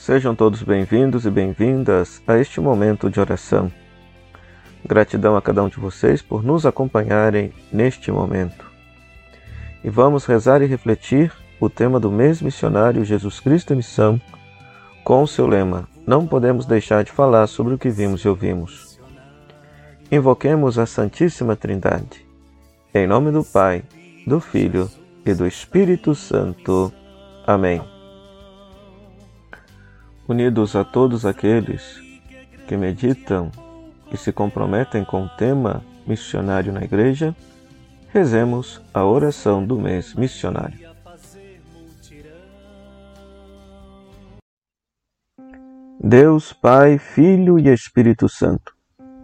Sejam todos bem-vindos e bem-vindas a este momento de oração. Gratidão a cada um de vocês por nos acompanharem neste momento. E vamos rezar e refletir o tema do mês missionário Jesus Cristo em Missão, com o seu lema: Não podemos deixar de falar sobre o que vimos e ouvimos. Invoquemos a Santíssima Trindade. Em nome do Pai, do Filho e do Espírito Santo. Amém unidos a todos aqueles que meditam e se comprometem com o tema missionário na Igreja, rezemos a oração do mês missionário. Deus, Pai, Filho e Espírito Santo,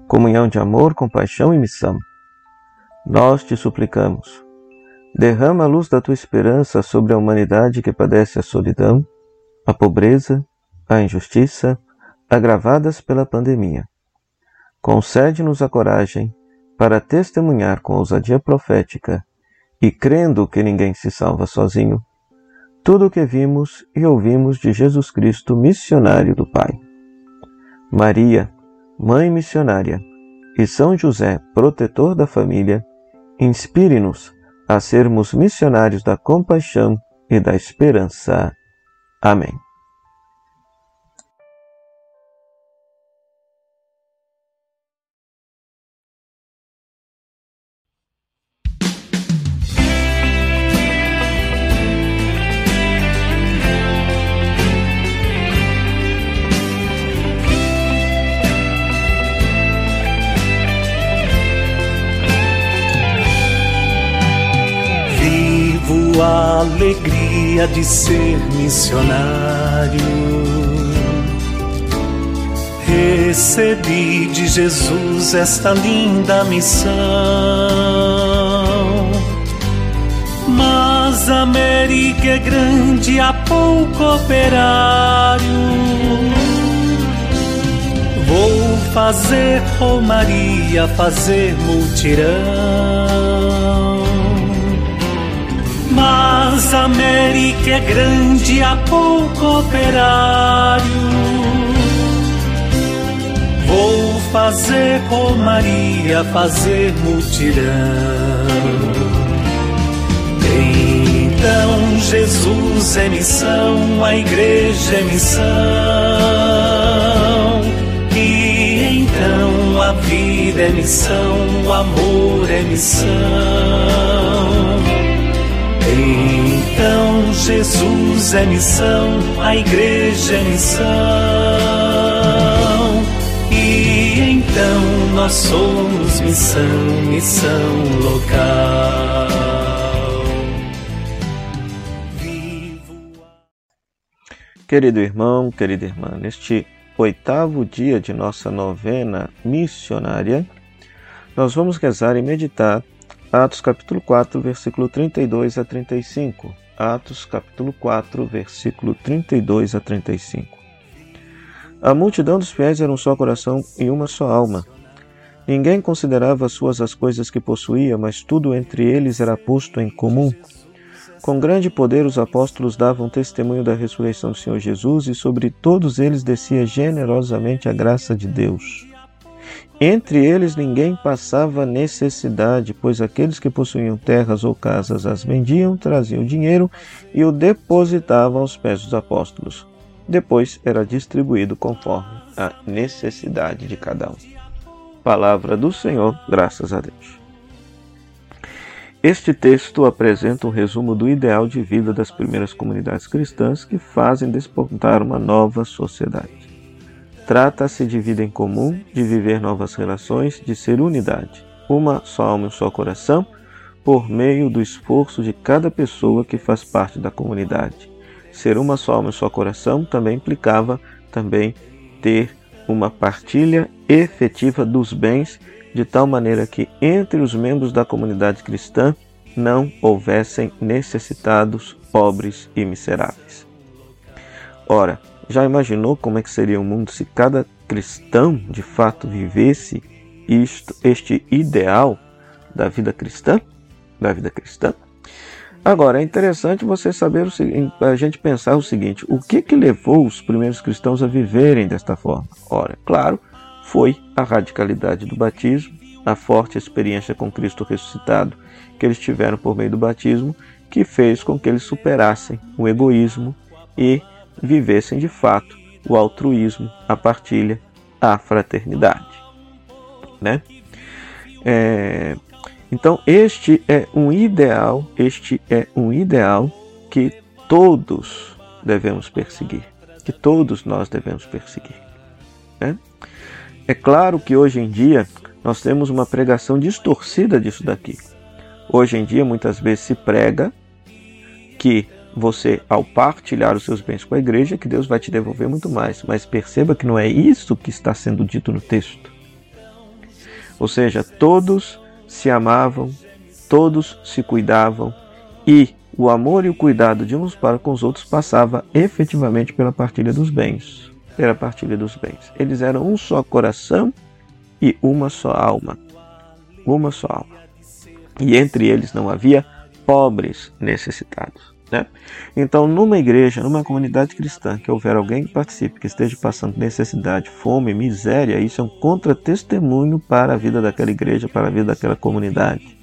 comunhão de amor, compaixão e missão, nós te suplicamos, derrama a luz da tua esperança sobre a humanidade que padece a solidão, a pobreza a injustiça agravadas pela pandemia. Concede-nos a coragem para testemunhar com ousadia profética e crendo que ninguém se salva sozinho, tudo o que vimos e ouvimos de Jesus Cristo, missionário do Pai. Maria, Mãe missionária, e São José, protetor da família, inspire-nos a sermos missionários da compaixão e da esperança. Amém. A alegria de ser missionário. Recebi de Jesus esta linda missão. Mas a América é grande, há pouco operário. Vou fazer romaria, fazer multirão. Mas a América é grande, há pouco operário. Vou fazer romaria, fazer mutirão. Então Jesus é missão, a igreja é missão. E então a vida é missão, o amor é missão. Então Jesus é missão, a igreja é missão. E então nós somos missão, missão local. Querido irmão, querida irmã, neste oitavo dia de nossa novena missionária, nós vamos rezar e meditar Atos capítulo 4, versículo 32 a 35. Atos capítulo 4, versículo 32 a 35. A multidão dos fiéis era um só coração e uma só alma. Ninguém considerava suas as coisas que possuía, mas tudo entre eles era posto em comum. Com grande poder os apóstolos davam testemunho da ressurreição do Senhor Jesus e sobre todos eles descia generosamente a graça de Deus. Entre eles ninguém passava necessidade, pois aqueles que possuíam terras ou casas as vendiam, traziam dinheiro e o depositavam aos pés dos apóstolos. Depois era distribuído conforme a necessidade de cada um. Palavra do Senhor, graças a Deus. Este texto apresenta um resumo do ideal de vida das primeiras comunidades cristãs que fazem despontar uma nova sociedade. Trata-se de vida em comum, de viver novas relações, de ser unidade, uma só alma e um só coração, por meio do esforço de cada pessoa que faz parte da comunidade. Ser uma só alma e um só coração também implicava também ter uma partilha efetiva dos bens, de tal maneira que entre os membros da comunidade cristã não houvessem necessitados, pobres e miseráveis. Ora, já imaginou como é que seria o mundo se cada cristão de fato vivesse isto, este ideal da vida cristã? Da vida cristã? Agora, é interessante você saber, a gente pensar o seguinte: o que, que levou os primeiros cristãos a viverem desta forma? Ora, claro, foi a radicalidade do batismo, a forte experiência com Cristo ressuscitado que eles tiveram por meio do batismo, que fez com que eles superassem o egoísmo e vivessem de fato o altruísmo, a partilha, a fraternidade. Né? É, então este é um ideal, este é um ideal que todos devemos perseguir, que todos nós devemos perseguir. Né? É claro que hoje em dia nós temos uma pregação distorcida disso daqui. Hoje em dia muitas vezes se prega que você, ao partilhar os seus bens com a igreja, que Deus vai te devolver muito mais. Mas perceba que não é isso que está sendo dito no texto. Ou seja, todos se amavam, todos se cuidavam e o amor e o cuidado de uns para com os outros passava efetivamente pela partilha dos bens, pela partilha dos bens. Eles eram um só coração e uma só alma, uma só alma. E entre eles não havia pobres necessitados. Né? Então, numa igreja, numa comunidade cristã, que houver alguém que participe, que esteja passando necessidade, fome, miséria, isso é um contra-testemunho para a vida daquela igreja, para a vida daquela comunidade.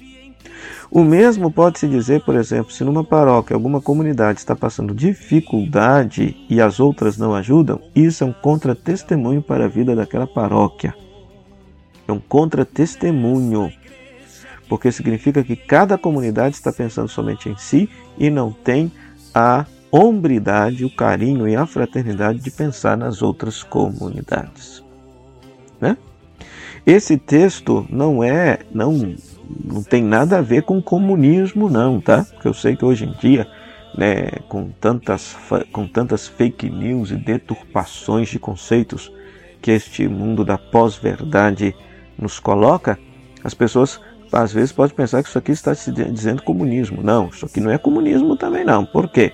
O mesmo pode-se dizer, por exemplo, se numa paróquia alguma comunidade está passando dificuldade e as outras não ajudam, isso é um contra-testemunho para a vida daquela paróquia. É um contra-testemunho porque significa que cada comunidade está pensando somente em si e não tem a hombridade, o carinho e a fraternidade de pensar nas outras comunidades. Né? Esse texto não é, não, não tem nada a ver com comunismo, não, tá? Porque eu sei que hoje em dia, né, com tantas, com tantas fake news e deturpações de conceitos que este mundo da pós-verdade nos coloca, as pessoas às vezes pode pensar que isso aqui está se dizendo comunismo. Não, isso aqui não é comunismo também não. Por quê?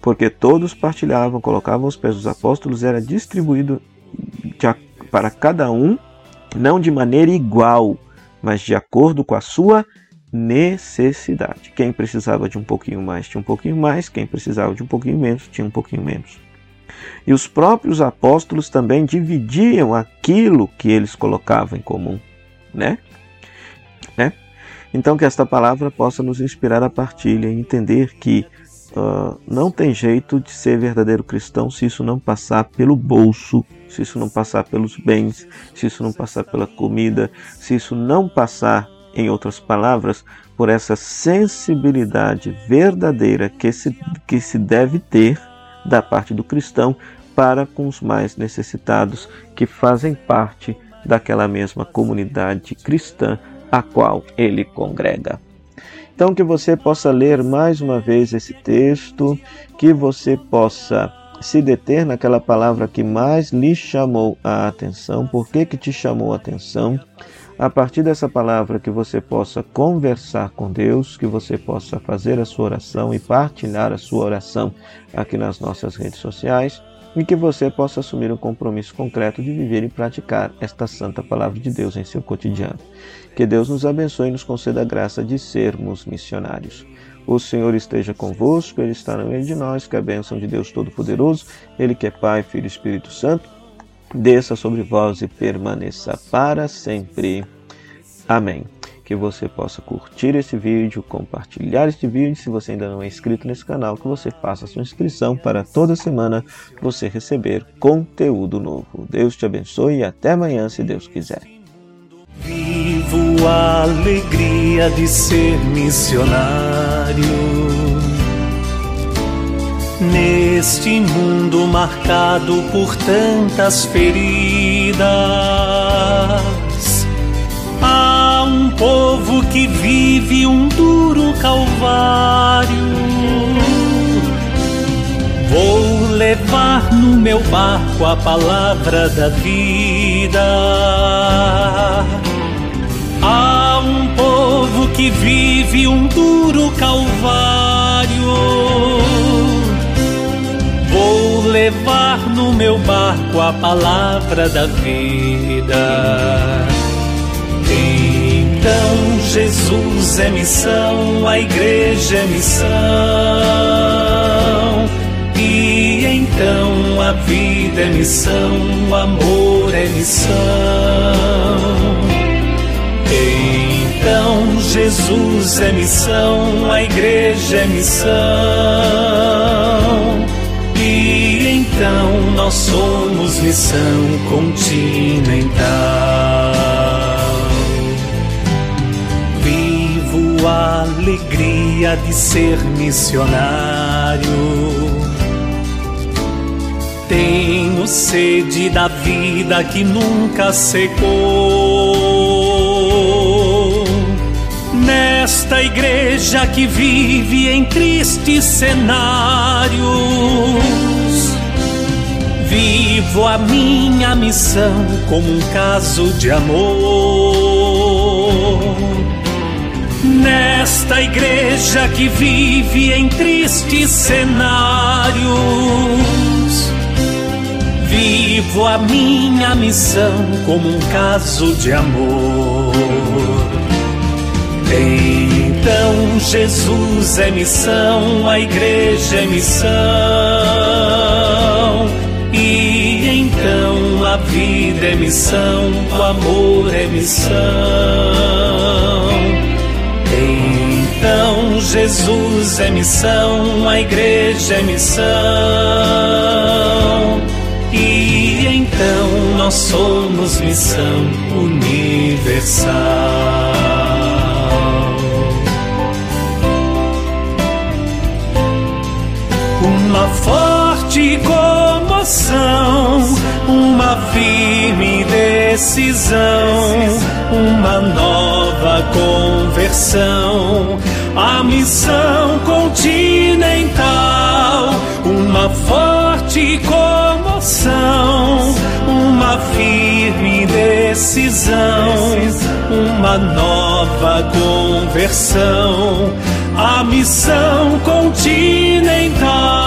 Porque todos partilhavam, colocavam os pés dos apóstolos, era distribuído de, para cada um, não de maneira igual, mas de acordo com a sua necessidade. Quem precisava de um pouquinho mais, tinha um pouquinho mais, quem precisava de um pouquinho menos, tinha um pouquinho menos. E os próprios apóstolos também dividiam aquilo que eles colocavam em comum, né? Né? Então, que esta palavra possa nos inspirar a partilha e entender que uh, não tem jeito de ser verdadeiro cristão se isso não passar pelo bolso, se isso não passar pelos bens, se isso não passar pela comida, se isso não passar, em outras palavras, por essa sensibilidade verdadeira que se, que se deve ter da parte do cristão para com os mais necessitados que fazem parte daquela mesma comunidade cristã a qual ele congrega. Então, que você possa ler mais uma vez esse texto, que você possa se deter naquela palavra que mais lhe chamou a atenção, por que, que te chamou a atenção. A partir dessa palavra, que você possa conversar com Deus, que você possa fazer a sua oração e partilhar a sua oração aqui nas nossas redes sociais e que você possa assumir um compromisso concreto de viver e praticar esta santa palavra de Deus em seu cotidiano. Que Deus nos abençoe e nos conceda a graça de sermos missionários. O Senhor esteja convosco, Ele está no meio de nós, que a bênção de Deus Todo-Poderoso, Ele que é Pai, Filho e Espírito Santo, desça sobre vós e permaneça para sempre. Amém que você possa curtir esse vídeo, compartilhar este vídeo. Se você ainda não é inscrito nesse canal, que você faça sua inscrição para toda semana você receber conteúdo novo. Deus te abençoe e até amanhã, se Deus quiser. Vivo a alegria de ser missionário. Neste mundo marcado por tantas feridas que vive um duro calvário. Vou levar no meu barco a palavra da vida. Há um povo que vive um duro calvário. Vou levar no meu barco a palavra da vida. Então Jesus é missão, a igreja é missão. E então a vida é missão, o amor é missão. Então Jesus é missão, a igreja é missão. E então nós somos missão continental. A alegria de ser missionário. Tenho sede da vida que nunca secou. Nesta igreja que vive em tristes cenários, vivo a minha missão como um caso de amor Nesta igreja que vive em tristes cenários, vivo a minha missão como um caso de amor. Então Jesus é missão, a igreja é missão. E então a vida é missão, o amor é missão. Então Jesus é missão, a igreja é missão. E então nós somos missão universal. Uma forte comoção, uma firme decisão, uma nova conversão, a missão continental, uma forte comoção, uma firme decisão, uma nova conversão, a missão continental